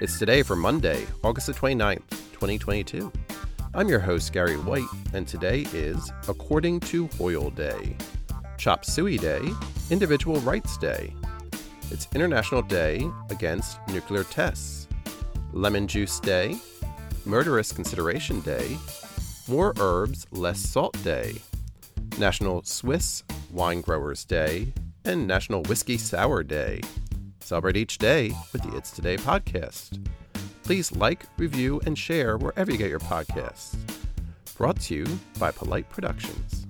It's today for Monday, August the 29th, 2022. I'm your host, Gary White, and today is According to Hoyle Day, Chop Suey Day, Individual Rights Day. It's International Day Against Nuclear Tests, Lemon Juice Day, Murderous Consideration Day, More Herbs, Less Salt Day, National Swiss Wine Growers Day, and National Whiskey Sour Day. Celebrate each day with the It's Today podcast. Please like, review, and share wherever you get your podcasts. Brought to you by Polite Productions.